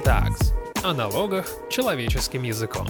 Tags о налогах человеческим языком.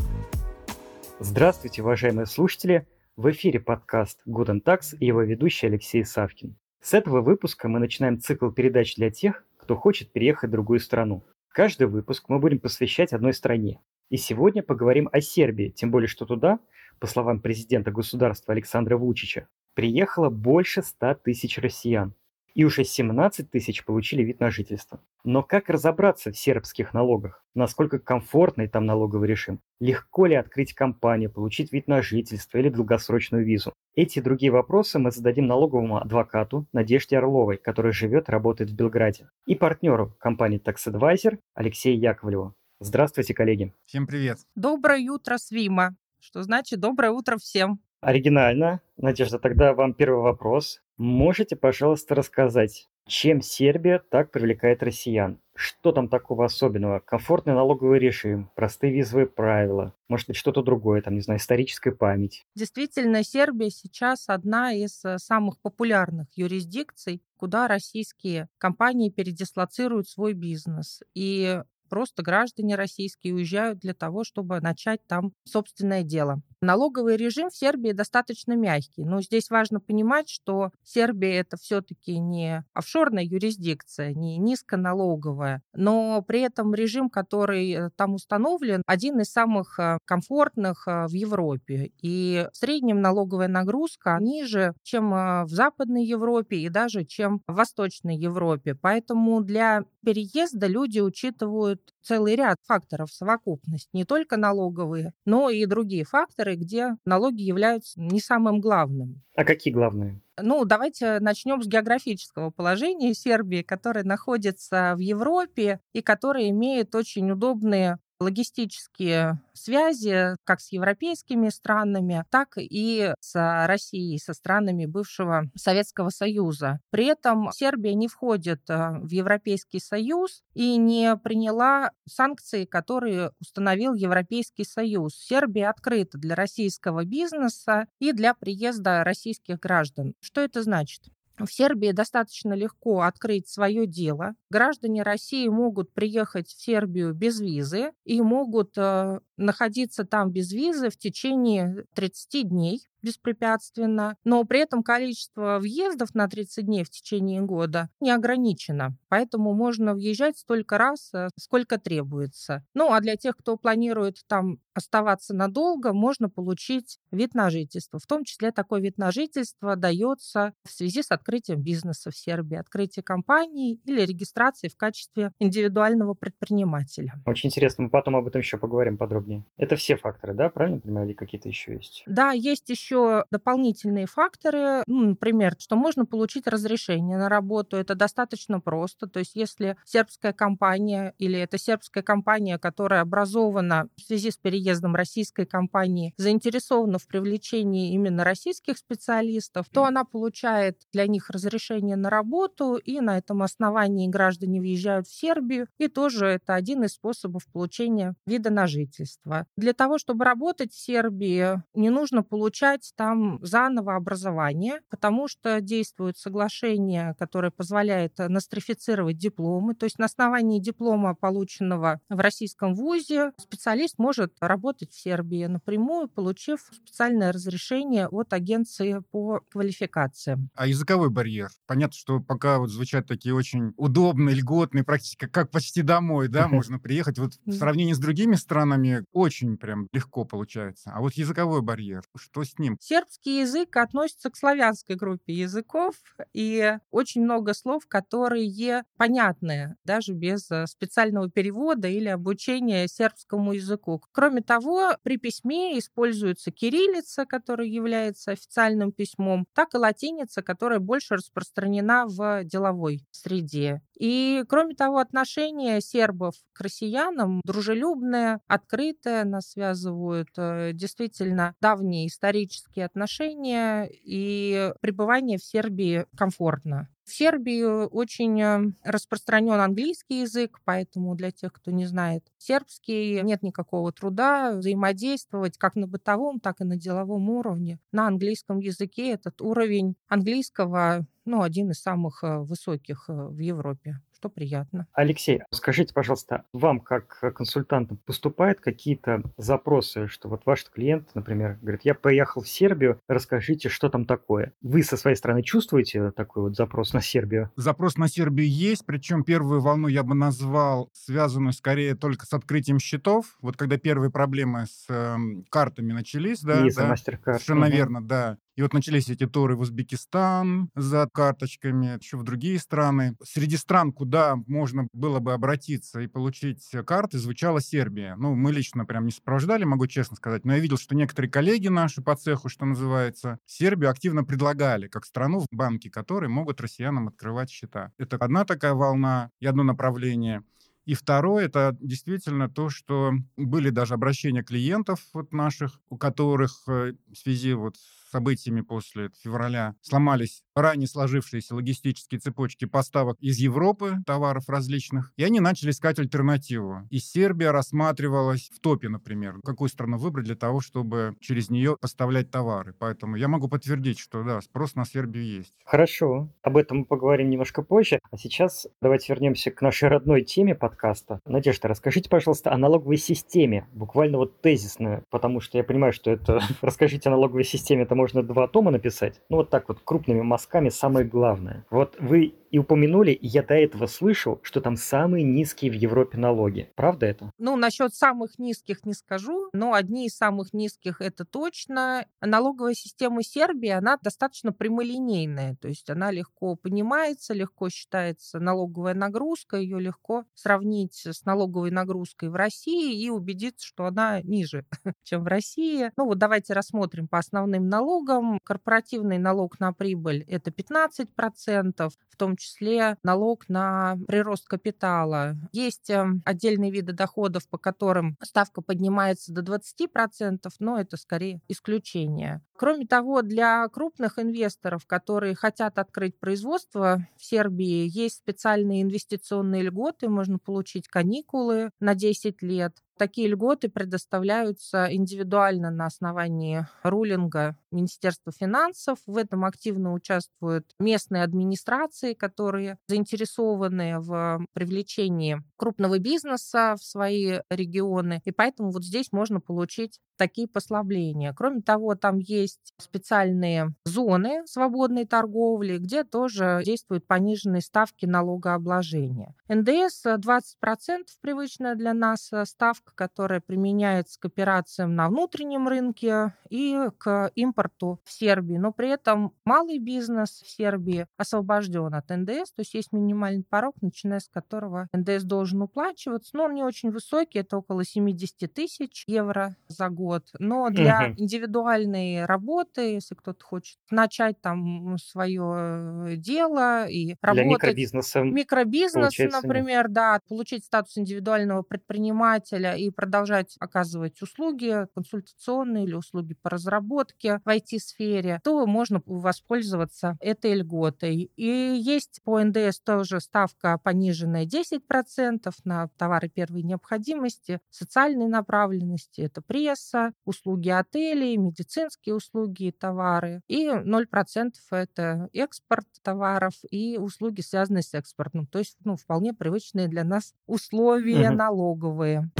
Здравствуйте, уважаемые слушатели! В эфире подкаст Guten Tax и его ведущий Алексей Савкин. С этого выпуска мы начинаем цикл передач для тех, кто хочет переехать в другую страну. Каждый выпуск мы будем посвящать одной стране. И сегодня поговорим о Сербии, тем более что туда, по словам президента государства Александра Вучича, приехало больше 100 тысяч россиян и уже 17 тысяч получили вид на жительство. Но как разобраться в сербских налогах? Насколько комфортный там налоговый режим? Легко ли открыть компанию, получить вид на жительство или долгосрочную визу? Эти и другие вопросы мы зададим налоговому адвокату Надежде Орловой, которая живет и работает в Белграде, и партнеру компании Tax Advisor Алексею Яковлеву. Здравствуйте, коллеги. Всем привет. Доброе утро, Свима. Что значит доброе утро всем. Оригинально. Надежда, тогда вам первый вопрос. Можете, пожалуйста, рассказать, чем Сербия так привлекает россиян? Что там такого особенного? Комфортный налоговый режим, простые визовые правила, может быть, что-то другое, там, не знаю, историческая память. Действительно, Сербия сейчас одна из э, самых популярных юрисдикций, куда российские компании передислоцируют свой бизнес. И просто граждане российские уезжают для того, чтобы начать там собственное дело. Налоговый режим в Сербии достаточно мягкий, но здесь важно понимать, что Сербия это все-таки не офшорная юрисдикция, не низконалоговая, но при этом режим, который э, там установлен, один из самых э, комфортных э, в Европе. И в среднем налоговая нагрузка ниже, чем в Западной Европе и даже чем в Восточной Европе. Поэтому для переезда люди учитывают целый ряд факторов совокупность, не только налоговые, но и другие факторы, где налоги являются не самым главным. А какие главные? Ну, давайте начнем с географического положения Сербии, которая находится в Европе и которая имеет очень удобные логистические связи как с европейскими странами, так и с Россией, со странами бывшего Советского Союза. При этом Сербия не входит э, в Европейский Союз и не приняла санкции, которые установил Европейский Союз. Сербия открыта для российского бизнеса и для приезда российских граждан. Что это значит? В Сербии достаточно легко открыть свое дело. Граждане России могут приехать в Сербию без визы и могут э, находиться там без визы в течение 30 дней беспрепятственно, но при этом количество въездов на 30 дней в течение года не ограничено, поэтому можно въезжать столько раз, э, сколько требуется. Ну а для тех, кто планирует там оставаться надолго, можно получить вид на жительство. В том числе такой вид на жительство дается в связи с открытием бизнеса в Сербии, открытие компании или регистрации в качестве индивидуального предпринимателя. Очень интересно, мы потом об этом еще поговорим подробнее. Это все факторы, да, правильно понимаю, или какие-то еще есть? Да, есть еще еще дополнительные факторы, ну, например, что можно получить разрешение на работу. Это достаточно просто. То есть если сербская компания или это сербская компания, которая образована в связи с переездом российской компании, заинтересована в привлечении именно российских специалистов, то она получает для них разрешение на работу, и на этом основании граждане въезжают в Сербию, и тоже это один из способов получения вида на жительство. Для того, чтобы работать в Сербии, не нужно получать получать там заново образование, потому что действует соглашение, которое позволяет э, нострифицировать дипломы. То есть на основании диплома, полученного в российском вузе, специалист может работать в Сербии напрямую, получив специальное разрешение от агенции по квалификациям. А языковой барьер? Понятно, что пока вот звучат такие очень удобные, льготные, практически как почти домой, да, можно приехать. Вот в сравнении с другими странами очень прям легко получается. А вот языковой барьер, что с ним? Ним. Сербский язык относится к славянской группе языков, и очень много слов, которые понятны даже без э, специального перевода или обучения сербскому языку. Кроме того, при письме используется кириллица, которая является официальным письмом, так и латиница, которая больше распространена в деловой среде. И, кроме того, отношение сербов к россиянам дружелюбное, открытое, нас связывают э, действительно давние исторические отношения, и пребывание в Сербии комфортно. В Сербии очень э, распространен английский язык, поэтому для тех, кто не знает сербский, нет никакого труда взаимодействовать как на бытовом, так и на деловом уровне. На английском языке этот уровень английского ну, один из самых э, высоких э, в Европе что приятно. Алексей, скажите, пожалуйста, вам как консультантам поступают какие-то запросы, что вот ваш клиент, например, говорит, я поехал в Сербию, расскажите, что там такое. Вы со своей стороны чувствуете такой вот запрос на Сербию? Запрос на Сербию есть, причем первую волну я бы назвал связанную скорее только с открытием счетов. Вот когда первые проблемы с э, картами начались, да, Visa, да MasterCard. совершенно Мгм. верно, да. И вот начались эти туры в Узбекистан за карточками, еще в другие страны. Среди стран, куда можно было бы обратиться и получить карты, звучала Сербия. Ну, мы лично прям не сопровождали, могу честно сказать, но я видел, что некоторые коллеги наши по цеху, что называется, Сербию активно предлагали как страну, в банки которые могут россиянам открывать счета. Это одна такая волна и одно направление. И второе, это действительно то, что были даже обращения клиентов вот наших, у которых э, в связи вот событиями после февраля сломались ранее сложившиеся логистические цепочки поставок из Европы товаров различных, и они начали искать альтернативу. И Сербия рассматривалась в топе, например, какую страну выбрать для того, чтобы через нее поставлять товары. Поэтому я могу подтвердить, что да, спрос на Сербию есть. Хорошо, об этом мы поговорим немножко позже. А сейчас давайте вернемся к нашей родной теме подкаста. Надежда, расскажите, пожалуйста, о налоговой системе, буквально вот тезисно, потому что я понимаю, что это расскажите о налоговой системе, это можно два тома написать. Ну вот так вот крупными мазками самое главное. Вот вы и упомянули, я до этого слышал, что там самые низкие в Европе налоги. Правда это? Ну, насчет самых низких не скажу, но одни из самых низких это точно. Налоговая система Сербии, она достаточно прямолинейная, то есть она легко понимается, легко считается налоговая нагрузка, ее легко сравнить с налоговой нагрузкой в России и убедиться, что она ниже, чем в России. Ну вот давайте рассмотрим по основным налогам. Корпоративный налог на прибыль это 15%, в том числе налог на прирост капитала. Есть эм, отдельные виды доходов, по которым ставка поднимается до 20%, но это скорее исключение. Кроме того, для крупных инвесторов, которые хотят открыть производство в Сербии, есть специальные инвестиционные льготы, можно получить каникулы на 10 лет. Такие льготы предоставляются индивидуально на основании рулинга Министерства финансов. В этом активно участвуют местные администрации, которые заинтересованы в привлечении крупного бизнеса в свои регионы. И поэтому вот здесь можно получить такие послабления. Кроме того, там есть специальные зоны свободной торговли, где тоже действуют пониженные ставки налогообложения. НДС 20% привычная для нас ставка, которая применяется к операциям на внутреннем рынке и к импорту в Сербии. Но при этом малый бизнес в Сербии освобожден от НДС, то есть есть минимальный порог, начиная с которого НДС должен уплачиваться. Но он не очень высокий, это около 70 тысяч евро за год. Но для Мгм. индивидуальной работы, если кто-то хочет начать там свое дело и Для работать микробизнеса Микробизнес, получается, нет. например, да, получить статус индивидуального предпринимателя и продолжать оказывать услуги консультационные или услуги по разработке IT-сфере, то можно воспользоваться этой льготой. И есть по НДС тоже ставка пониженная 10% на товары первой необходимости, социальной направленности, это пресса, услуги отелей, медицинские услуги и товары. И 0% это экспорт товаров и услуги, связанные с экспортом. То есть ну, вполне привычные для нас условия Мгм. налоговые.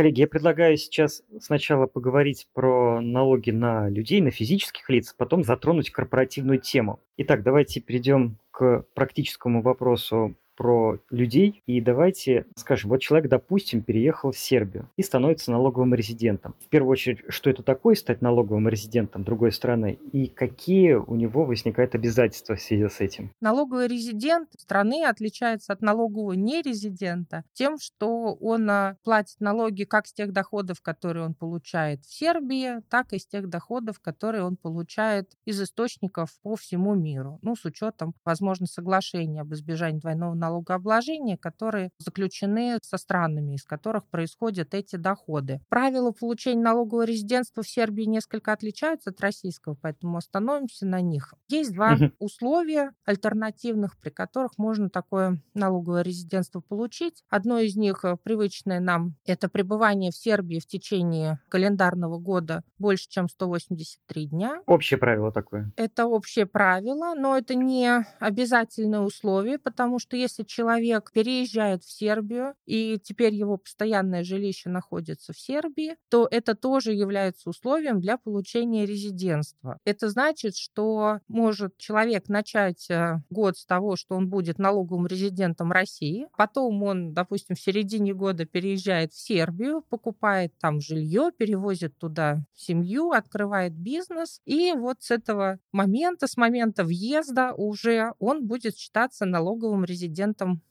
Коллеги, я предлагаю сейчас сначала поговорить про налоги на людей, на физических лиц, потом затронуть корпоративную тему. Итак, давайте перейдем к практическому вопросу про людей. И давайте скажем, вот человек, допустим, переехал в Сербию и становится налоговым резидентом. В первую очередь, что это такое стать налоговым резидентом другой страны и какие у него возникают обязательства в связи с этим? Налоговый резидент страны отличается от налогового нерезидента тем, что он а, платит налоги как с тех доходов, которые он получает в Сербии, так и с тех доходов, которые он получает из источников по всему миру. Ну, с учетом, возможно, соглашения об избежании двойного налогообложения налогообложения, которые заключены со странами, из которых происходят эти доходы. Правила получения налогового резидентства в Сербии несколько отличаются от российского, поэтому остановимся на них. Есть два угу. условия альтернативных, при которых можно такое налоговое резидентство получить. Одно из них, э, привычное нам, это пребывание в Сербии в течение календарного года больше, чем 183 дня. Общее правило такое. Это общее правило, но это не обязательное условие, потому что если человек переезжает в Сербию и теперь его постоянное жилище находится в Сербии, то это тоже является условием для получения резидентства. Это значит, что может человек начать э, год с того, что он будет налоговым резидентом России, потом он, допустим, в середине года переезжает в Сербию, покупает там жилье, перевозит туда семью, открывает бизнес, и вот с этого момента, с момента въезда уже он будет считаться налоговым резидентом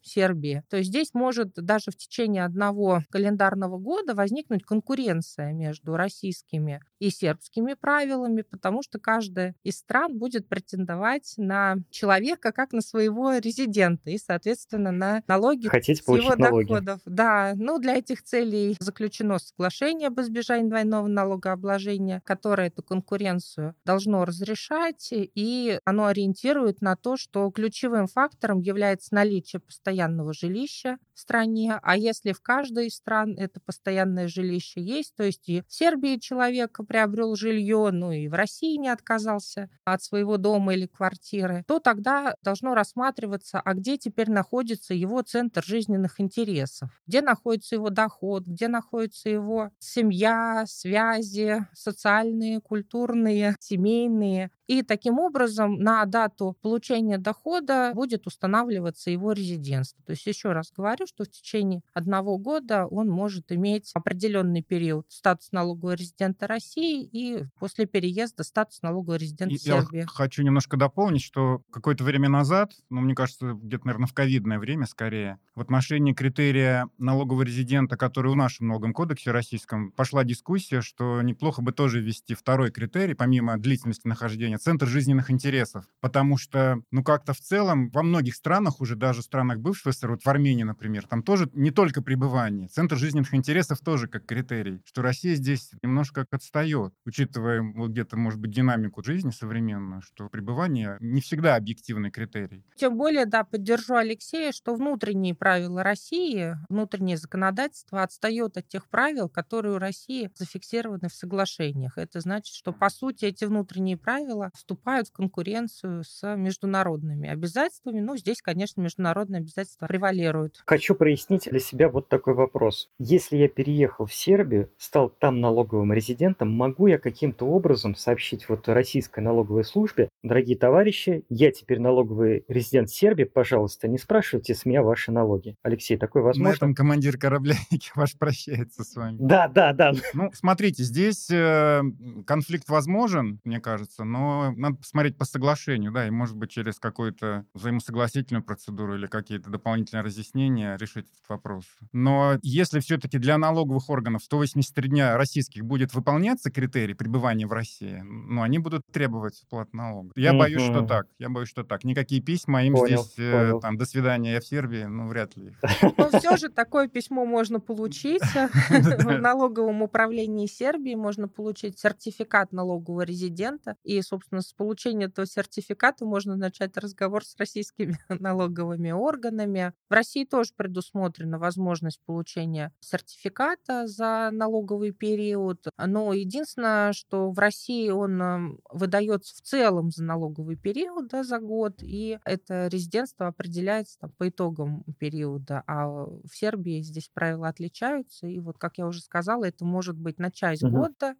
Сербии. То есть здесь может даже в течение одного календарного года возникнуть конкуренция между российскими и сербскими правилами, потому что каждая из стран будет претендовать на человека как на своего резидента и, соответственно, на налоги Хотите с его налоги. доходов. Да, ну для этих целей заключено соглашение об избежании двойного налогообложения, которое эту конкуренцию должно разрешать, и оно ориентирует на то, что ключевым фактором является наличие постоянного жилища в стране, а если в каждой из стран это постоянное жилище есть, то есть и в Сербии человек приобрел жилье, ну и в России не отказался от своего дома или квартиры, то тогда должно рассматриваться, а где теперь находится его центр жизненных интересов, где находится его доход, где находится его семья, связи, социальные, культурные, семейные. И таким образом на дату получения дохода будет устанавливаться его резидентство. То есть еще раз говорю, что в течение одного года он может иметь определенный период статус налогового резидента России и после переезда статус налогового резидента И Сербии. Я хочу немножко дополнить, что какое-то время назад, ну, мне кажется, где-то, наверное, в ковидное время скорее, в отношении критерия налогового резидента, который в нашем налоговом кодексе российском, пошла дискуссия, что неплохо бы тоже ввести второй критерий, помимо длительности нахождения, центр жизненных интересов. Потому что, ну, как-то в целом во многих странах, уже даже в странах бывшего СССР, вот в Армении, например, там тоже не только пребывание, центр жизненных интересов тоже как критерий, что Россия здесь немножко отстает, учитывая вот где-то, может быть, динамику жизни современную, что пребывание не всегда объективный критерий. Тем более, да, поддержу Алексея, что внутренние правила России, внутреннее законодательство отстает от тех правил, которые у России зафиксированы в соглашениях. Это значит, что, по сути, эти внутренние правила вступают в конкуренцию с международными обязательствами. Ну, здесь, конечно, международные обязательства превалируют. Хочу прояснить для себя вот такой вопрос. Если я переехал в Сербию, стал там налоговым резидентом, могу я каким-то образом сообщить вот российской налоговой службе, дорогие товарищи, я теперь налоговый резидент Сербии, пожалуйста, не спрашивайте с меня ваши налоги. Алексей, такое возможно? На этом командир корабля ваш прощается с вами. Да, да, да. Ну, смотрите, здесь э, конфликт возможен, мне кажется, но надо посмотреть по соглашению, да, и, может быть, через какую-то взаимосогласительную процедуру или какие-то дополнительные разъяснения решить этот вопрос. Но если все-таки для налоговых органов 183 дня российских будет выполняться критерий пребывания в России, ну, они будут требовать уплат налогов. Я Мгм. боюсь, что так. Я боюсь, что так. Никакие письма им Понял, здесь, э, понял. там, до свидания, я в Сербии, ну, вряд ли. Но все же такое письмо можно получить. В налоговом управлении Сербии можно получить сертификат налогового резидента. И, собственно, с получения этого сертификата можно начать разговор с российскими налоговыми органами. В России тоже предусмотрена возможность получения сертификата за налоговый период. Но единственное, что в России он эм, выдается в целом за налоговый период, да, за год, и это резидентство определяется там, по итогам периода. А в Сербии здесь правила отличаются. И вот, как я уже сказала, это может быть на часть Мгм. года,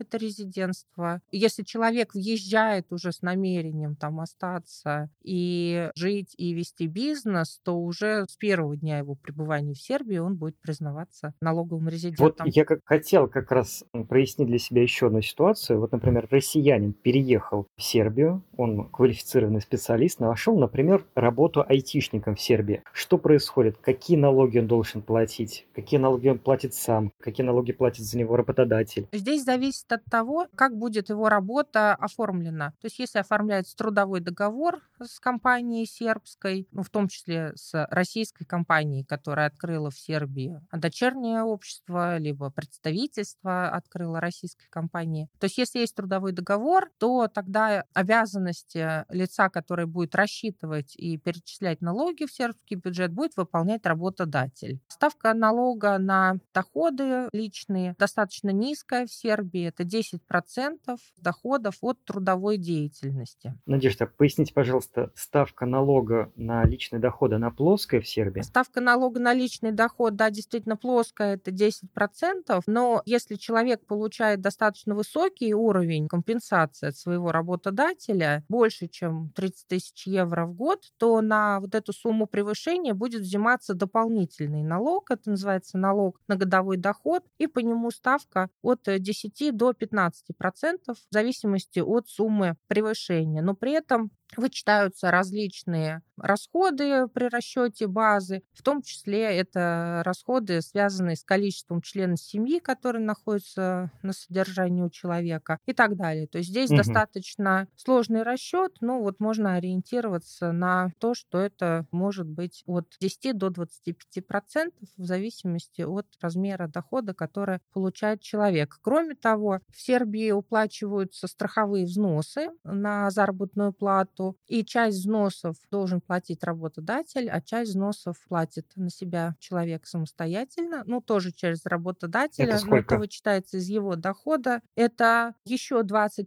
это резидентство. Если человек въезжает уже с намерением там остаться и жить и вести бизнес, то уже с первого дня его пребывания в Сербии он будет признаваться налоговым Вот резидентом. я как хотел как раз прояснить для себя еще одну ситуацию. Вот, например, россиянин переехал в Сербию, он квалифицированный специалист, нашел, например, работу айтишником в Сербии. Что происходит? Какие налоги он должен платить? Какие налоги он платит сам? Какие налоги платит за него работодатель? Здесь зависит зависит от того, как будет его работа оформлена. То есть если оформляется трудовой договор с компанией сербской, ну, в том числе с российской компанией, которая открыла в Сербии дочернее общество, либо представительство открыло российской компании. То есть если есть трудовой договор, то тогда обязанности лица, который будет рассчитывать и перечислять налоги в сербский бюджет, будет выполнять работодатель. Ставка налога на доходы личные достаточно низкая в Сербии. 10% доходов от трудовой деятельности. Надежда, поясните, пожалуйста, ставка налога на личные доходы, она плоская в Сербии? Ставка налога на личный доход, да, действительно плоская, это 10%, но если человек получает достаточно высокий уровень компенсации от своего работодателя, больше, чем 30 тысяч евро в год, то на вот эту сумму превышения будет взиматься дополнительный налог, это называется налог на годовой доход, и по нему ставка от 10 до 15 процентов в зависимости от суммы превышения. Но при этом вычитаются различные расходы при расчете базы, в том числе это расходы, связанные с количеством членов семьи, которые находятся на содержании у человека и так далее. То есть здесь угу. достаточно сложный расчет, но вот можно ориентироваться на то, что это может быть от 10 до 25 процентов в зависимости от размера дохода, который получает человек. Кроме того, в Сербии уплачиваются страховые взносы на заработную плату, и часть взносов должен платить работодатель, а часть взносов платит на себя человек самостоятельно, ну, тоже через работодателя, это но это вычитается из его дохода. Это еще 20%,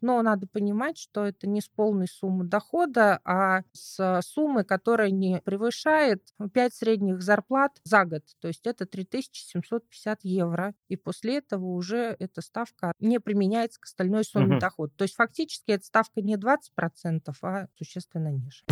но надо понимать, что это не с полной суммы дохода, а с суммы, которая не превышает 5 средних зарплат за год. То есть это 3750 евро. И после этого уже эта ставка не применяется к остальной сумме угу. дохода. То есть фактически эта ставка не 20%, а существенно ниже.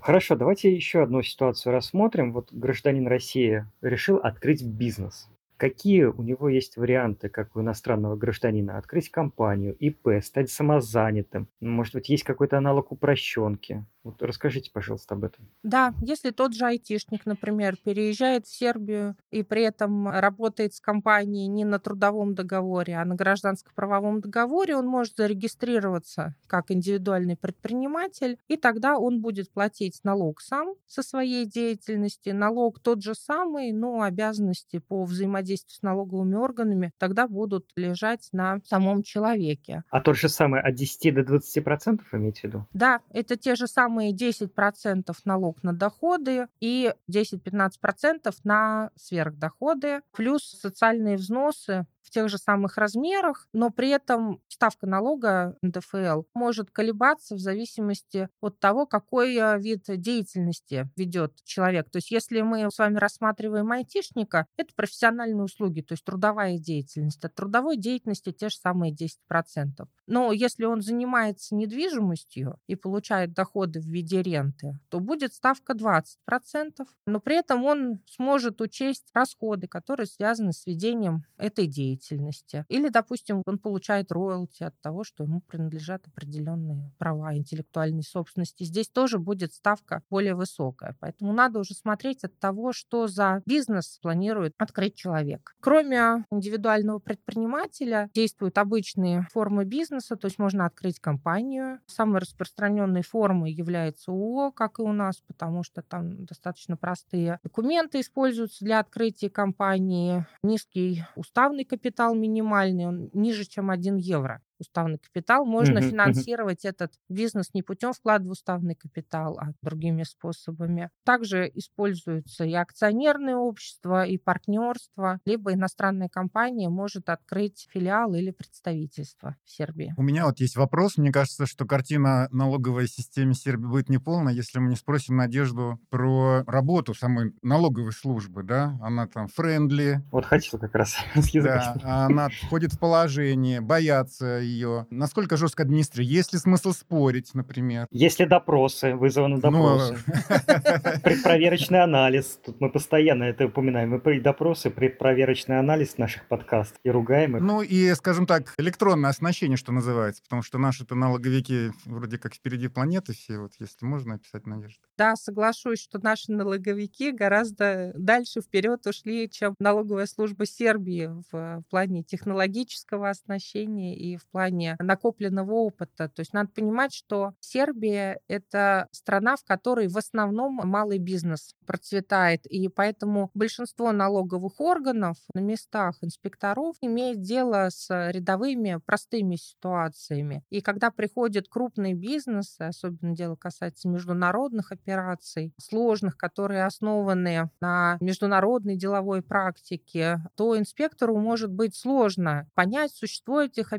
Хорошо, давайте еще одну ситуацию рассмотрим. Вот гражданин России решил открыть бизнес. Какие у него есть варианты, как у иностранного гражданина? Открыть компанию, ИП, стать самозанятым? Может быть, есть какой-то аналог упрощенки? Вот расскажите, пожалуйста, об этом. Да, если тот же айтишник, например, переезжает в Сербию и при этом работает с компанией не на трудовом договоре, а на гражданско-правовом договоре, он может зарегистрироваться как индивидуальный предприниматель, и тогда он будет платить налог сам со своей деятельности, налог тот же самый, но обязанности по взаимодействию с налоговыми органами тогда будут лежать на самом человеке. А тот же самый от 10 до 20 процентов имеете в виду? Да, это те же самые самые 10% налог на доходы и 10-15% на сверхдоходы, плюс социальные взносы в тех же самых размерах, но при этом ставка налога НДФЛ может колебаться в зависимости от того, какой э, вид деятельности ведет человек. То есть если мы с вами рассматриваем айтишника, это профессиональные услуги, то есть трудовая деятельность. От трудовой деятельности те же самые 10%. Но если он занимается недвижимостью и получает доходы в виде ренты, то будет ставка 20%, но при этом он сможет учесть расходы, которые связаны с ведением этой деятельности деятельности. Или, допустим, он получает роялти от того, что ему принадлежат определенные права интеллектуальной собственности. Здесь тоже будет ставка более высокая. Поэтому надо уже смотреть от того, что за бизнес планирует открыть человек. Кроме индивидуального предпринимателя действуют обычные формы бизнеса, то есть можно открыть компанию. Самой распространенной формой является ООО, как и у нас, потому что там достаточно простые документы используются для открытия компании, низкий уставный капитал, капитал минимальный, он ниже, чем 1 евро уставный капитал. Можно uh-huh, финансировать uh-huh. этот бизнес не путем вклада в уставный капитал, а другими способами. Также используются и акционерные общества, и партнерство, либо иностранная компания может открыть филиал или представительство в Сербии. У меня вот есть вопрос. Мне кажется, что картина налоговой системы Сербии будет неполна, если мы не спросим Надежду про работу самой налоговой службы, да? Она там френдли. Вот хотел как раз с языка. Да, она входит в положение, боятся ее? Насколько жестко администрировать? Есть ли смысл спорить, например? Есть ли допросы, вызваны допросы? Предпроверочный анализ. Тут мы постоянно это упоминаем. Мы при допросы, предпроверочный анализ наших подкастов и ругаем их. Ну и, скажем так, электронное оснащение, что называется, потому что наши-то налоговики вроде как впереди планеты все, вот если можно описать, Надежда. Да, соглашусь, что наши налоговики гораздо дальше вперед ушли, чем налоговая служба Сербии в плане технологического оснащения и в плане накопленного опыта. То есть надо понимать, что Сербия — это страна, в которой в основном малый бизнес процветает, и поэтому большинство налоговых органов на местах инспекторов имеет дело с рядовыми простыми ситуациями. И когда приходит крупный бизнес, особенно дело касается международных операций, сложных, которые основаны на международной деловой практике, то инспектору может быть сложно понять, существуют этих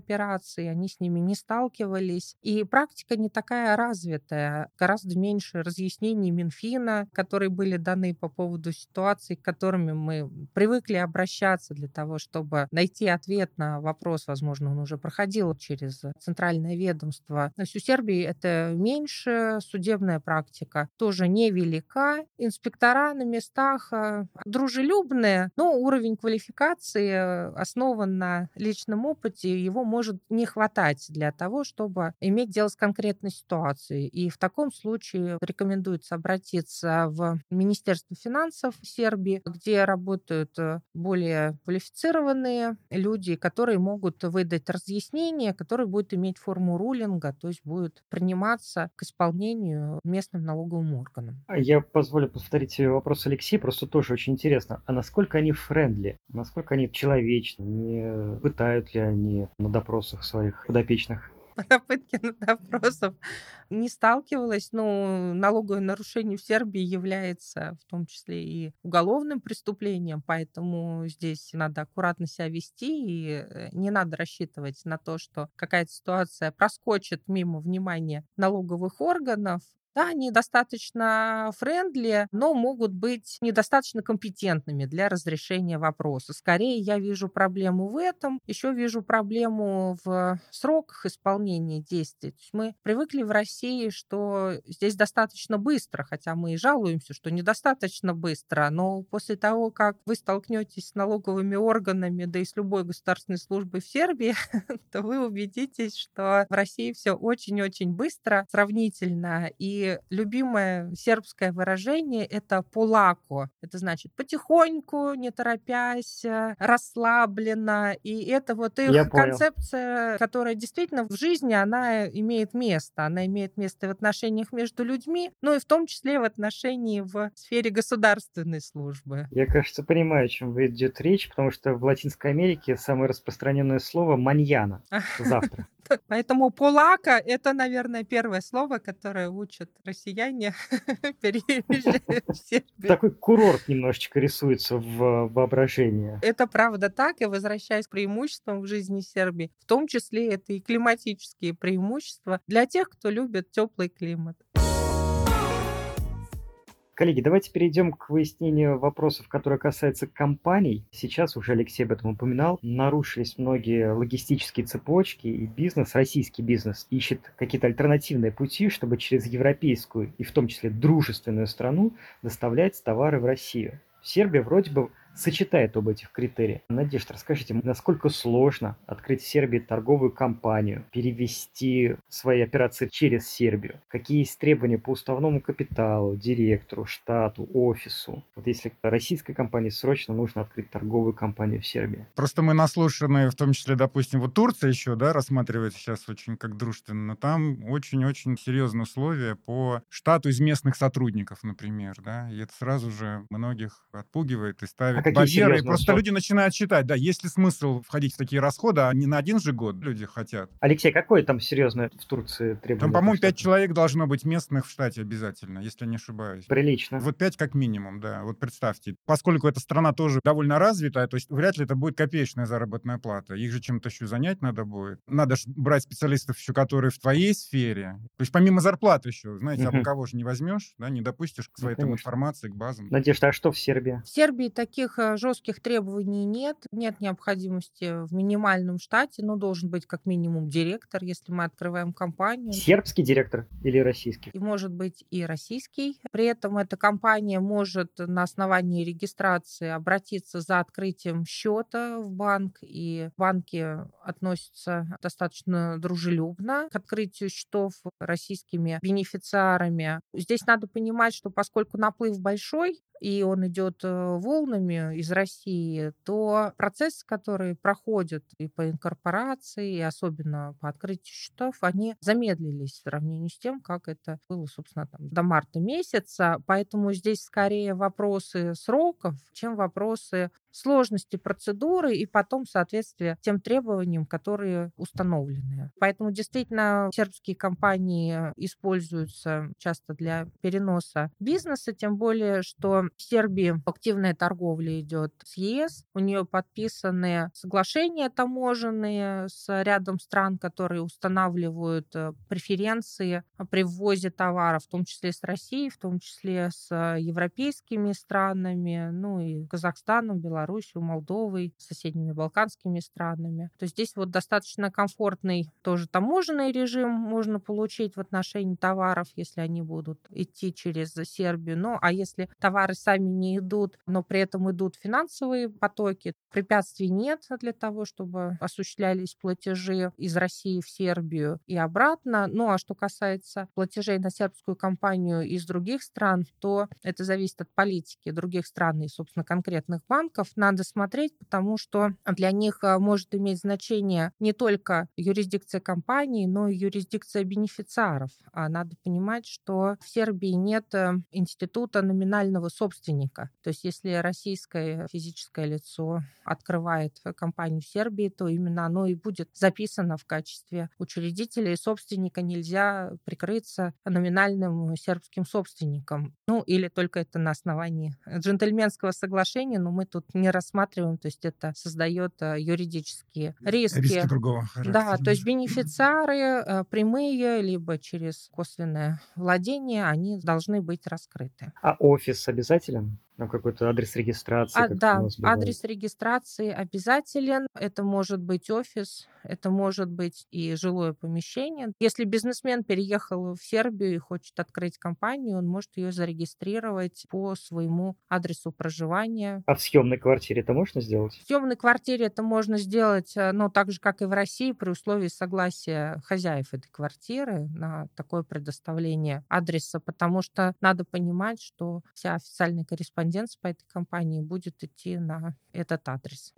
операций, они с ними не сталкивались. И практика не такая развитая, гораздо меньше разъяснений Минфина, которые были даны по поводу ситуаций, к которыми мы привыкли обращаться для того, чтобы найти ответ на вопрос, возможно, он уже проходил через центральное ведомство. То есть у Сербии это меньше, судебная практика тоже невелика. Инспектора на местах э, дружелюбные, но уровень квалификации э, основан на личном опыте, его может не хватать для того, чтобы иметь дело с конкретной ситуацией. И в таком случае рекомендуется обратиться в Министерство финансов Сербии, где работают э, более квалифицированные люди, которые могут выдать разъяснение, которое будет иметь форму рулинга, то есть будет приниматься к исполнению местным налоговым органам. А Я позволю повторить вопрос Алексея, просто тоже очень интересно. А насколько они френдли? Насколько они человечны? Не пытают ли они на допросах своих подопечных? попытки допросов не сталкивалась, но налоговое нарушение в Сербии является в том числе и уголовным преступлением, поэтому здесь надо аккуратно себя вести и э, не надо рассчитывать на то, что какая-то ситуация проскочит мимо внимания налоговых органов, да, они достаточно френдли, но могут быть недостаточно компетентными для разрешения вопроса. Скорее, я вижу проблему в этом. Еще вижу проблему в сроках исполнения действий. То есть мы привыкли в России, что здесь достаточно быстро, хотя мы и жалуемся, что недостаточно быстро, но после того, как вы столкнетесь с налоговыми органами, да и с любой государственной службой в Сербии, то вы убедитесь, что в России все очень-очень быстро сравнительно, и любимое сербское выражение это полако. Это значит потихоньку, не торопясь, э, расслабленно. И это вот их Я концепция, которая действительно в жизни, она имеет место. Она имеет место в отношениях между людьми, ну и в том числе в отношении в сфере государственной службы. Я, кажется, понимаю, о чем идет речь, потому что в Латинской Америке самое распространенное слово «маньяна» — завтра. Поэтому полака — это, наверное, первое слово, которое учат россияне, переезжая в Сербию. Такой курорт немножечко рисуется в воображении. Это правда так, и возвращаясь к преимуществам в жизни Сербии, в том числе это и климатические преимущества для тех, кто любит теплый климат. Коллеги, давайте перейдем к выяснению вопросов, которые касаются компаний. Сейчас уже Алексей об этом упоминал. Нарушились многие логистические цепочки, и бизнес, российский бизнес, ищет какие-то альтернативные пути, чтобы через европейскую и в том числе дружественную страну доставлять товары в Россию. Сербия вроде бы сочетает оба этих критерия. Надежда, расскажите, насколько сложно открыть в Сербии торговую компанию, перевести свои операции через Сербию? Какие есть требования по уставному капиталу, директору, штату, офису? Вот если российской компании срочно нужно открыть торговую компанию в Сербии. Просто мы наслушаны, в том числе, допустим, вот Турция еще, да, рассматривает сейчас очень как дружественно, но там очень-очень серьезные условия по штату из местных сотрудников, например, да, и это сразу же многих отпугивает и ставит какие барьеры. Просто сроки? люди начинают считать, да, есть ли смысл входить в такие расходы, а не на один же год люди хотят. Алексей, какое там серьезное в Турции требование? Там, по-моему, по пять человек должно быть местных в штате обязательно, если я не ошибаюсь. Прилично. Вот пять как минимум, да. Вот представьте. Поскольку эта страна тоже довольно развитая, то есть вряд ли это будет копеечная заработная плата. Их же чем-то еще занять надо будет. Надо же брать специалистов еще, которые в твоей сфере. То есть помимо зарплаты еще, знаете, а Мгм. кого же не возьмешь, да, не допустишь к Ну, своей там конечно. информации, к базам. Надежда, а что в Сербии? В Сербии таких э, жестких требований нет. Нет необходимости в минимальном штате, но должен быть как минимум директор, если мы открываем компанию. Сербский директор или российский? И может быть и российский. При этом эта компания может на основании регистрации обратиться за открытием счета в банк, и банки относятся достаточно дружелюбно к открытию счетов российскими бенефициарами. Здесь надо понимать, что поскольку наплыв большой, и он идет э, волнами из России, то процессы, которые проходят и по инкорпорации, и особенно по открытию счетов, они замедлились в сравнении с тем, как это было, собственно, там, до марта месяца. Поэтому здесь скорее вопросы сроков, чем вопросы сложности процедуры и потом соответствие тем требованиям, которые установлены. Поэтому действительно сербские компании используются часто для переноса бизнеса, тем более, что в Сербии активная торговля идет с ЕС. У нее подписаны соглашения таможенные с рядом стран, которые устанавливают э, преференции при ввозе товаров, в том числе с Россией, в том числе с европейскими странами, ну и Казахстаном, Белоруссией, Молдовой, соседними балканскими странами. То есть здесь вот достаточно комфортный тоже таможенный режим можно получить в отношении товаров, если они будут идти через Сербию. Ну, а если товары сами не идут, но при этом идут финансовые потоки. Препятствий нет для того, чтобы осуществлялись платежи из России в Сербию и обратно. Ну а что касается платежей на сербскую компанию из других стран, то это зависит от политики других стран и, собственно, конкретных банков. Надо смотреть, потому что для них а, может иметь значение не только юрисдикция компании, но и юрисдикция бенефициаров. А надо понимать, что в Сербии нет э, института номинального собственника. То есть если российское физическое лицо открывает компанию в Сербии, то именно оно и будет записано в качестве учредителя и собственника. Нельзя прикрыться номинальным сербским собственником. Ну, или только это на основании джентльменского соглашения, но мы тут не рассматриваем, то есть это создает э, юридические риски. Риски другого характера. Да, то есть бенефициары э, прямые, либо через косвенное владение, они должны быть раскрыты. А офис обязательно обязателен? Ну, какой-то адрес регистрации? А, да, адрес регистрации обязателен. Это может быть офис, это может быть и жилое помещение. Если бизнесмен переехал в Сербию и хочет открыть компанию, он может ее зарегистрировать по своему адресу проживания. А в съемной квартире это можно сделать? В съемной квартире это можно сделать, э, но так же, как и в России, при условии согласия хозяев этой квартиры на такое предоставление адреса, потому что надо понимать, что вся официальная корреспонденция по этой компании будет идти на этот адрес.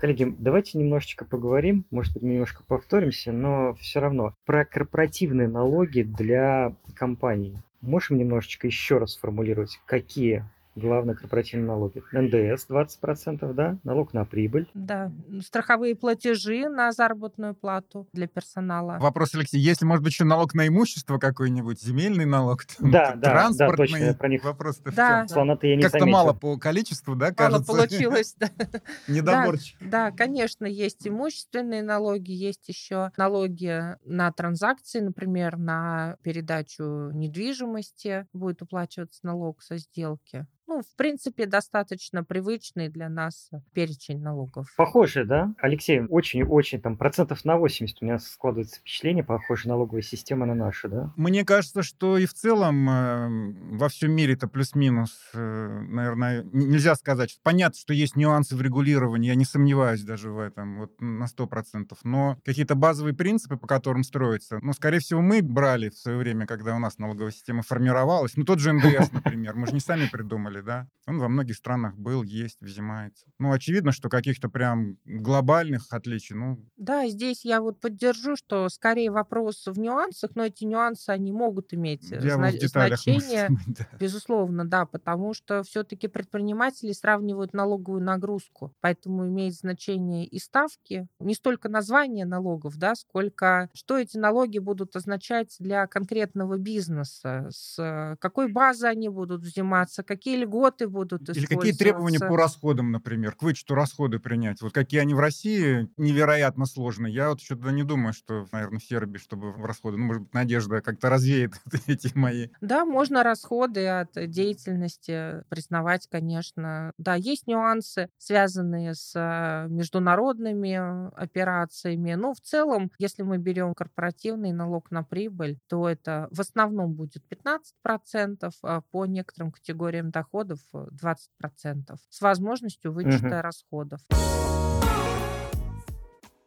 Коллеги, давайте немножечко поговорим, может быть, немножко повторимся, но все равно про корпоративные налоги для компаний. Можем немножечко еще раз сформулировать, какие главные корпоративные налоги. НДС 20%, да, налог на прибыль. Да, страховые платежи на заработную плату для персонала. Вопрос, Алексей, если, может быть, еще налог на имущество какой-нибудь, земельный налог, там, да, да, транспортный, да, точно, про них вопрос-то да. в чем? я не Как-то заметил. мало по количеству, да, кажется? Мало получилось, да. Недоборчик. Да, конечно, есть имущественные налоги, есть еще налоги на транзакции, например, на передачу недвижимости будет уплачиваться налог со сделки. Ну, в принципе, достаточно привычный для нас перечень налогов. Похоже, да? Алексей, очень-очень, там, процентов на 80 у меня складывается впечатление, похоже налоговая система на нашу, да? Мне кажется, что и в целом э, во всем мире это плюс-минус, э, наверное, нельзя сказать. Понятно, что есть нюансы в регулировании, я не сомневаюсь даже в этом, вот на 100%. Но какие-то базовые принципы, по которым строится, ну, скорее всего, мы брали в свое время, когда у нас налоговая система формировалась, ну, тот же НДС, например, мы же не сами придумали делали, да. Он во многих странах был, есть, взимается. Ну, очевидно, что каких-то прям глобальных отличий, ну... Да, здесь я вот поддержу, что скорее вопрос в нюансах, но эти нюансы, они могут иметь э, зна- значение. быть, да. Безусловно, да, потому что все-таки предприниматели сравнивают налоговую нагрузку, поэтому имеет значение и ставки, не столько название налогов, да, сколько что эти налоги будут означать для конкретного бизнеса, с какой базы они будут взиматься, какие льготы будут Или какие требования по расходам, например, к вычету расходы принять? Вот какие они в России невероятно сложные. Я вот что-то не думаю, что, наверное, в Сербии, чтобы в расходы, ну, может быть, Надежда как-то развеет эти мои. Да, можно расходы от деятельности признавать, конечно. Да, есть нюансы, связанные с э, международными операциями. Но в целом, если мы берем корпоративный налог на прибыль, то это в основном будет 15%, а по некоторым категориям доходов 20% с возможностью вычета угу. расходов.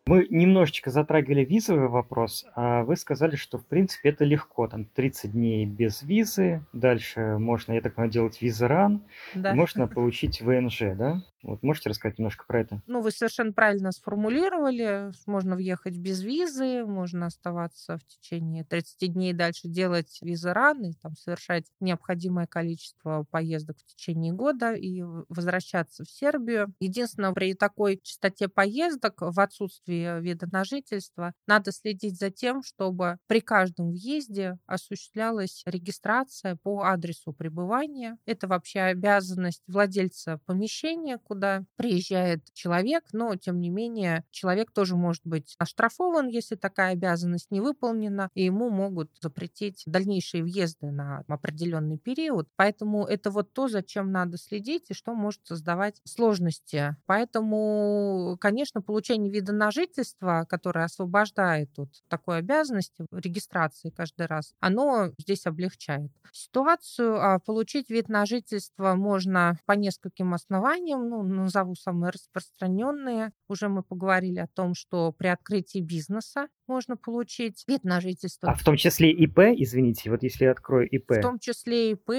Мы немножечко затрагивали визовый вопрос, а вы сказали, что в принципе это легко, там 30 дней без визы, дальше можно, я так понимаю, делать визаран, да. можно получить ВНЖ, да? Вот можете рассказать немножко про это? Ну, вы совершенно правильно сформулировали. Можно въехать без визы, можно оставаться в течение 30 дней дальше делать визы раны, там, совершать необходимое количество поездок в течение года и возвращаться в Сербию. Единственное, при такой частоте поездок в отсутствии вида на жительство надо следить за тем, чтобы при каждом въезде осуществлялась регистрация по адресу пребывания. Это вообще обязанность владельца помещения, куда приезжает человек, но тем не менее человек тоже может быть оштрафован, если такая обязанность не выполнена, и ему могут запретить дальнейшие въезды на определенный период. Поэтому это вот то, зачем надо следить и что может создавать сложности. Поэтому, конечно, получение вида на жительство, которое освобождает от такой обязанности регистрации каждый раз, оно здесь облегчает ситуацию. А получить вид на жительство можно по нескольким основаниям. Ну, назову самые распространенные. Уже мы поговорили о том, что при открытии бизнеса можно получить вид на жительство. А в том числе ИП, извините, вот если я открою ИП. В том числе ИП,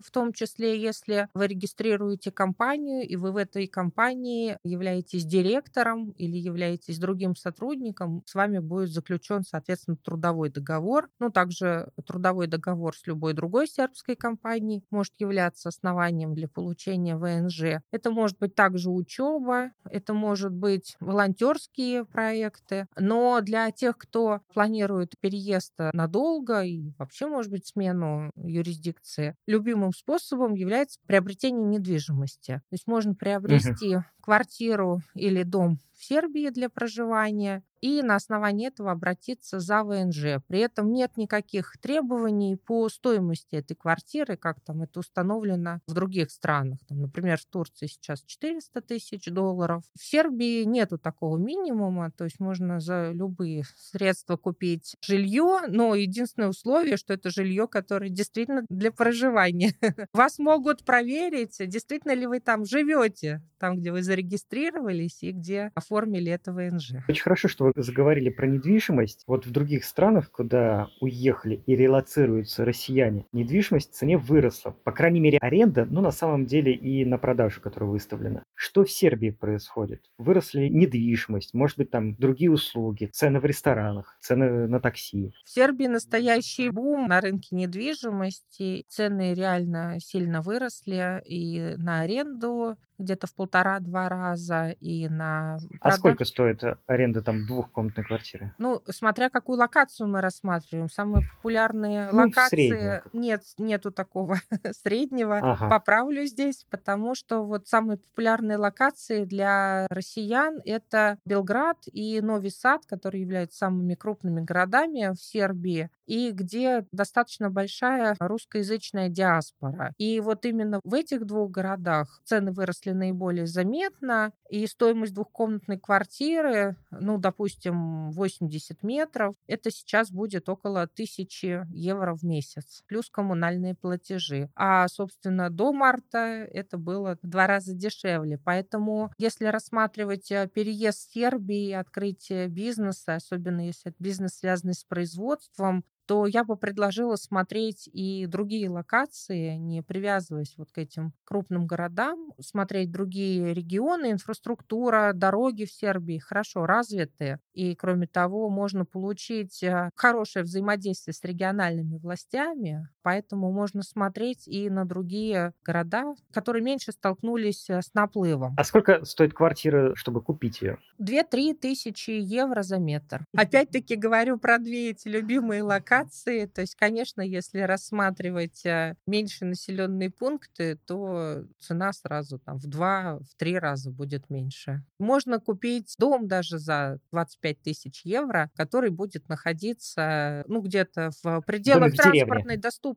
в том числе если вы регистрируете компанию, и вы в этой компании являетесь директором или являетесь другим сотрудником, с вами будет заключен, соответственно, трудовой договор. Ну, также трудовой договор с любой другой сербской компанией может являться основанием для получения ВНЖ. Это может быть также учеба, это может быть волонтерские проекты, но для тех, кто планирует переезд надолго и вообще, может быть, смену юрисдикции, любимым способом является приобретение недвижимости. То есть можно приобрести угу. квартиру или дом в Сербии для проживания и на основании этого обратиться за ВНЖ. При этом нет никаких требований по стоимости этой квартиры, как там это установлено в других странах. Там, например, в Турции сейчас 400 тысяч долларов. В Сербии нету такого минимума, то есть можно за любые средства купить жилье, но единственное условие, что это жилье, которое действительно для проживания. Вас могут проверить, действительно ли вы там живете, там, где вы зарегистрировались и где оформили это ВНЖ. Очень хорошо, что вы заговорили про недвижимость. Вот в других странах, куда уехали и релацируются россияне, недвижимость в цене выросла. По крайней мере, аренда, ну, на самом деле и на продажу, которая выставлена. Что в Сербии происходит? Выросли недвижимость, может быть, там другие услуги, цены в ресторанах, цены на такси. В Сербии настоящий бум на рынке недвижимости. Цены реально сильно выросли и на аренду, где-то в полтора-два раза и на... А сколько стоит э, аренда там двухкомнатной квартиры? Ну, смотря какую локацию мы рассматриваем. Самые популярные ну, локации... Нет, нету такого среднего. Ага. Поправлю здесь, потому что вот самые популярные локации для россиян это Белград и Нови Сад, которые являются самыми крупными городами в Сербии и где достаточно большая русскоязычная диаспора. И вот именно в этих двух городах цены выросли наиболее заметно, и стоимость двухкомнатной квартиры, ну, допустим, 80 метров, это сейчас будет около 1000 евро в месяц, плюс коммунальные платежи. А, собственно, до марта это было в два раза дешевле. Поэтому, если рассматривать э, переезд в Сербии, открытие бизнеса, особенно если это бизнес, связанный с производством, то я бы предложила смотреть и другие локации, не привязываясь вот к этим крупным городам, смотреть другие регионы, инфраструктура, дороги в Сербии хорошо развиты. И, кроме того, можно получить э, хорошее взаимодействие с региональными властями, поэтому можно смотреть и на другие города, которые меньше столкнулись э, с наплывом. А сколько стоит квартира, чтобы купить ее? 2-3 тысячи евро за метр. Опять-таки говорю про две эти любимые локации. То есть, конечно, если рассматривать э, меньше населенные пункты, то цена сразу там в два, в три раза будет меньше. Можно купить дом даже за 25 тысяч евро, который будет находиться ну, где-то в пределах транспортной доступности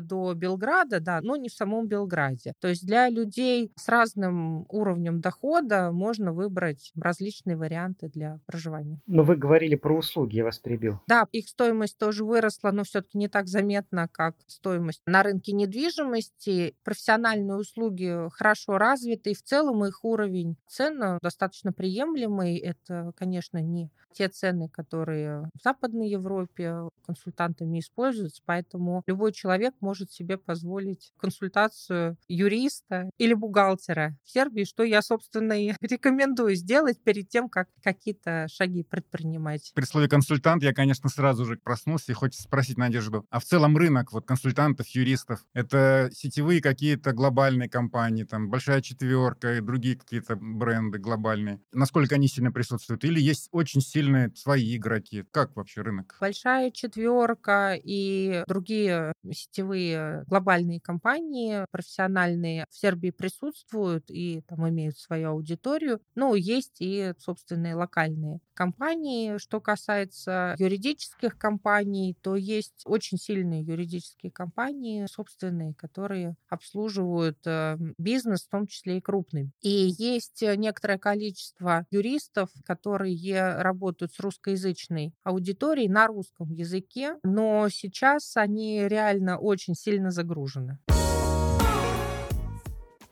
до Белграда, да, но не в самом Белграде. То есть для людей с разным уровнем дохода можно выбрать различные варианты для проживания. Но вы говорили про услуги, я вас перебил. Да, их стоимость тоже выросла, но все-таки не так заметно, как стоимость на рынке недвижимости. Профессиональные услуги хорошо развиты, и в целом их уровень цен достаточно приемлемый. Это, конечно, не те цены, которые в Западной Европе консультантами используются, поэтому любой человек может себе позволить консультацию юриста или бухгалтера в Сербии, что я, собственно, и рекомендую сделать перед тем, как какие-то шаги предпринимать. При слове консультант я, конечно, сразу же проснулся и хочется спросить Надежду, а в целом рынок вот консультантов, юристов, это сетевые какие-то глобальные компании, там большая четверка и другие какие-то бренды глобальные, насколько они сильно присутствуют? Или есть очень сильные свои игроки? Как вообще рынок? Большая четверка и другие сетевые глобальные компании профессиональные в Сербии присутствуют и там имеют свою аудиторию. Но есть и собственные локальные компании. Что касается юридических компаний, то есть очень сильные юридические компании собственные, которые обслуживают э, бизнес, в том числе и крупный. И есть некоторое количество юристов, которые работают с русскоязычной аудиторией на русском языке, но сейчас они реально очень сильно загружены.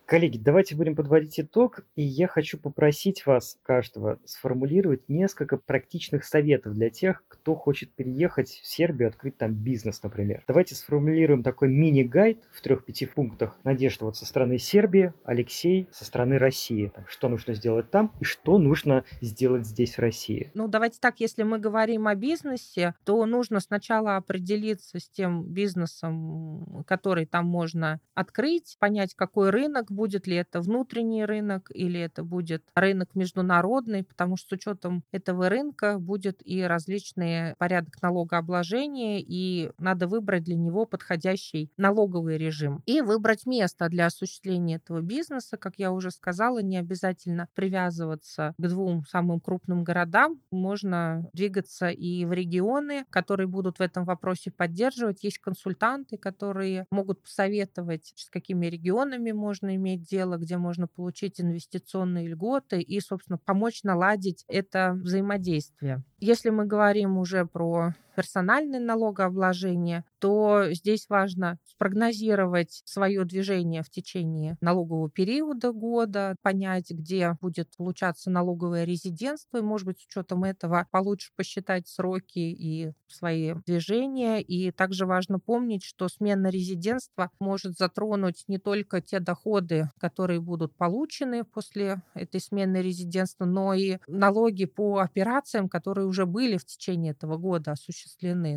Коллеги, давайте будем подводить итог, и я хочу попросить вас, каждого, сформулировать несколько практичных советов для тех, кто хочет переехать в Сербию, открыть там бизнес, например. Давайте сформулируем такой мини-гайд в трех-пяти пунктах. Надежда вот со стороны Сербии, Алексей со стороны России. Что нужно сделать там и что нужно сделать здесь, в России. Ну, давайте так, если мы говорим о бизнесе, то нужно сначала определиться с тем бизнесом, который там можно открыть, понять, какой рынок будет ли это внутренний рынок или это будет рынок международный, потому что с учетом этого рынка будет и различные порядок налогообложения, и надо выбрать для него подходящий налоговый режим. И выбрать место для осуществления этого бизнеса, как я уже сказала, не обязательно привязываться к двум самым крупным городам. Можно двигаться и в регионы, которые будут в этом вопросе поддерживать. Есть консультанты, которые могут посоветовать, с какими регионами можно иметь иметь дело, где можно получить инвестиционные льготы и, собственно, помочь наладить это взаимодействие. Если мы говорим уже про персональное налогообложение, то здесь важно спрогнозировать свое движение в течение налогового периода года, понять, где будет получаться налоговое резидентство, и, может быть, с учетом этого получше посчитать сроки и свои движения. И также важно помнить, что смена резидентства может затронуть не только те доходы, которые будут получены после этой смены резидентства, но и налоги по операциям, которые уже были в течение этого года осуществлены.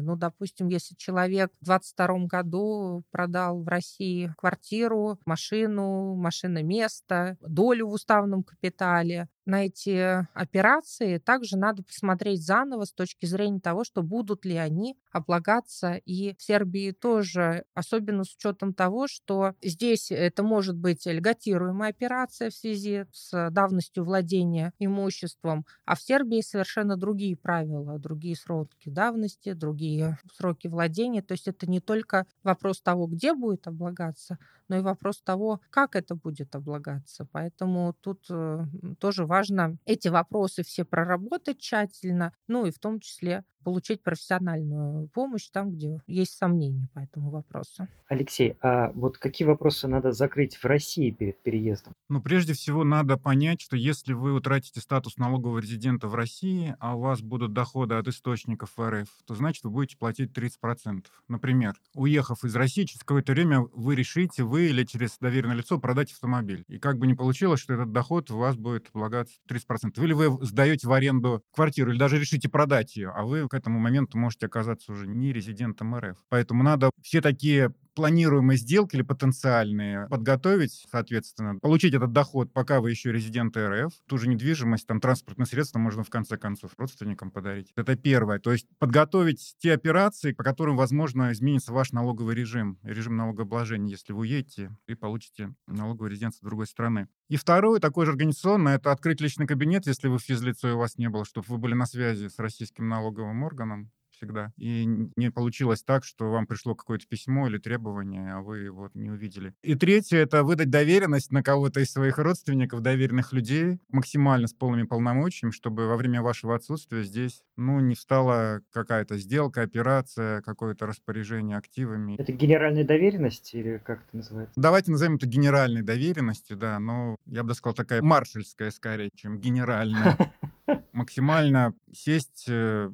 Ну, допустим, если человек в 2022 году продал в России квартиру, машину, машиноместо, долю в уставном капитале, на эти операции также надо посмотреть заново с точки зрения того, что будут ли они облагаться и в Сербии тоже, особенно с учетом того, что здесь это может быть льготируемая операция в связи с давностью владения имуществом, а в Сербии совершенно другие правила, другие сроки давности, другие сроки владения. То есть это не только вопрос того, где будет облагаться, но и вопрос того, как это будет облагаться. Поэтому тут э, тоже важно эти вопросы все проработать тщательно, ну и в том числе получить профессиональную помощь там, где есть сомнения по этому вопросу. Алексей, а вот какие вопросы надо закрыть в России перед переездом? Ну, прежде всего, надо понять, что если вы утратите статус налогового резидента в России, а у вас будут доходы от источников РФ, то значит вы будете платить 30%. Например, уехав из России, через какое-то время вы решите, вы или через доверенное лицо продать автомобиль. И как бы не получилось, что этот доход у вас будет облагаться 30%. Или вы сдаете в аренду квартиру, или даже решите продать ее, а вы к этому моменту можете оказаться уже не резидентом РФ. Поэтому надо все такие планируемые сделки или потенциальные подготовить, соответственно, получить этот доход, пока вы еще резидент РФ. Ту же недвижимость, там, транспортное средство можно в конце концов родственникам подарить. Это первое. То есть подготовить те операции, по которым, возможно, изменится ваш налоговый режим, режим налогообложения, если вы уедете и получите налоговую резиденцию другой страны. И второе, такое же организационное, это открыть личный кабинет, если вы физлицо и у вас не было, чтобы вы были на связи с российским налоговым органом, всегда. И не получилось так, что вам пришло какое-то письмо или требование, а вы его не увидели. И третье — это выдать доверенность на кого-то из своих родственников, доверенных людей, максимально с полными полномочиями, чтобы во время вашего отсутствия здесь, ну, не встала какая-то сделка, операция, какое-то распоряжение активами. Это генеральная доверенность или как это называется? Давайте назовем это генеральной доверенностью, да, но я бы сказал, такая маршальская скорее, чем генеральная. Максимально сесть, э,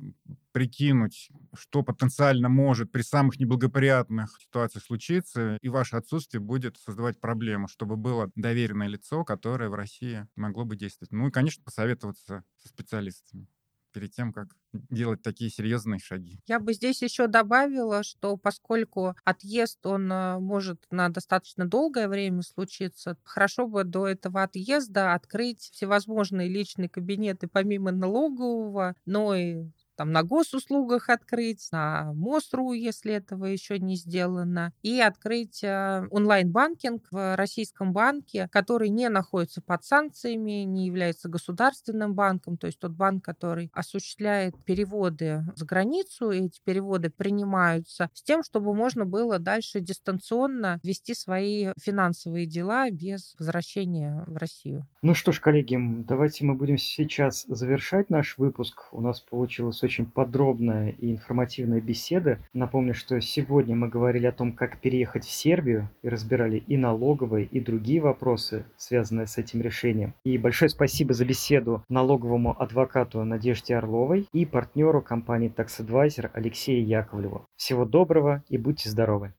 прикинуть, что потенциально может при самых неблагоприятных ситуациях случиться, и ваше отсутствие будет создавать проблему, чтобы было доверенное лицо, которое в России могло бы действовать. Ну и, конечно, посоветоваться со специалистами перед тем, как делать такие серьезные шаги. Я бы здесь еще добавила, что поскольку отъезд, он э, может на достаточно долгое время случиться, хорошо бы до этого отъезда открыть всевозможные личные кабинеты помимо налогового, но и там на госуслугах открыть, на МОСРУ, если этого еще не сделано, и открыть э, онлайн-банкинг в российском банке, который не находится под санкциями, не является государственным банком, то есть тот банк, который осуществляет переводы за границу, и эти переводы принимаются с тем, чтобы можно было дальше дистанционно вести свои финансовые дела без возвращения в Россию. Ну что ж, коллеги, давайте мы будем сейчас завершать наш выпуск. У нас получилось очень подробная и информативная беседа. Напомню, что сегодня мы говорили о том, как переехать в Сербию и разбирали и налоговые, и другие вопросы, связанные с этим решением. И большое спасибо за беседу налоговому адвокату Надежде Орловой и партнеру компании Tax Алексею Яковлеву. Всего доброго и будьте здоровы!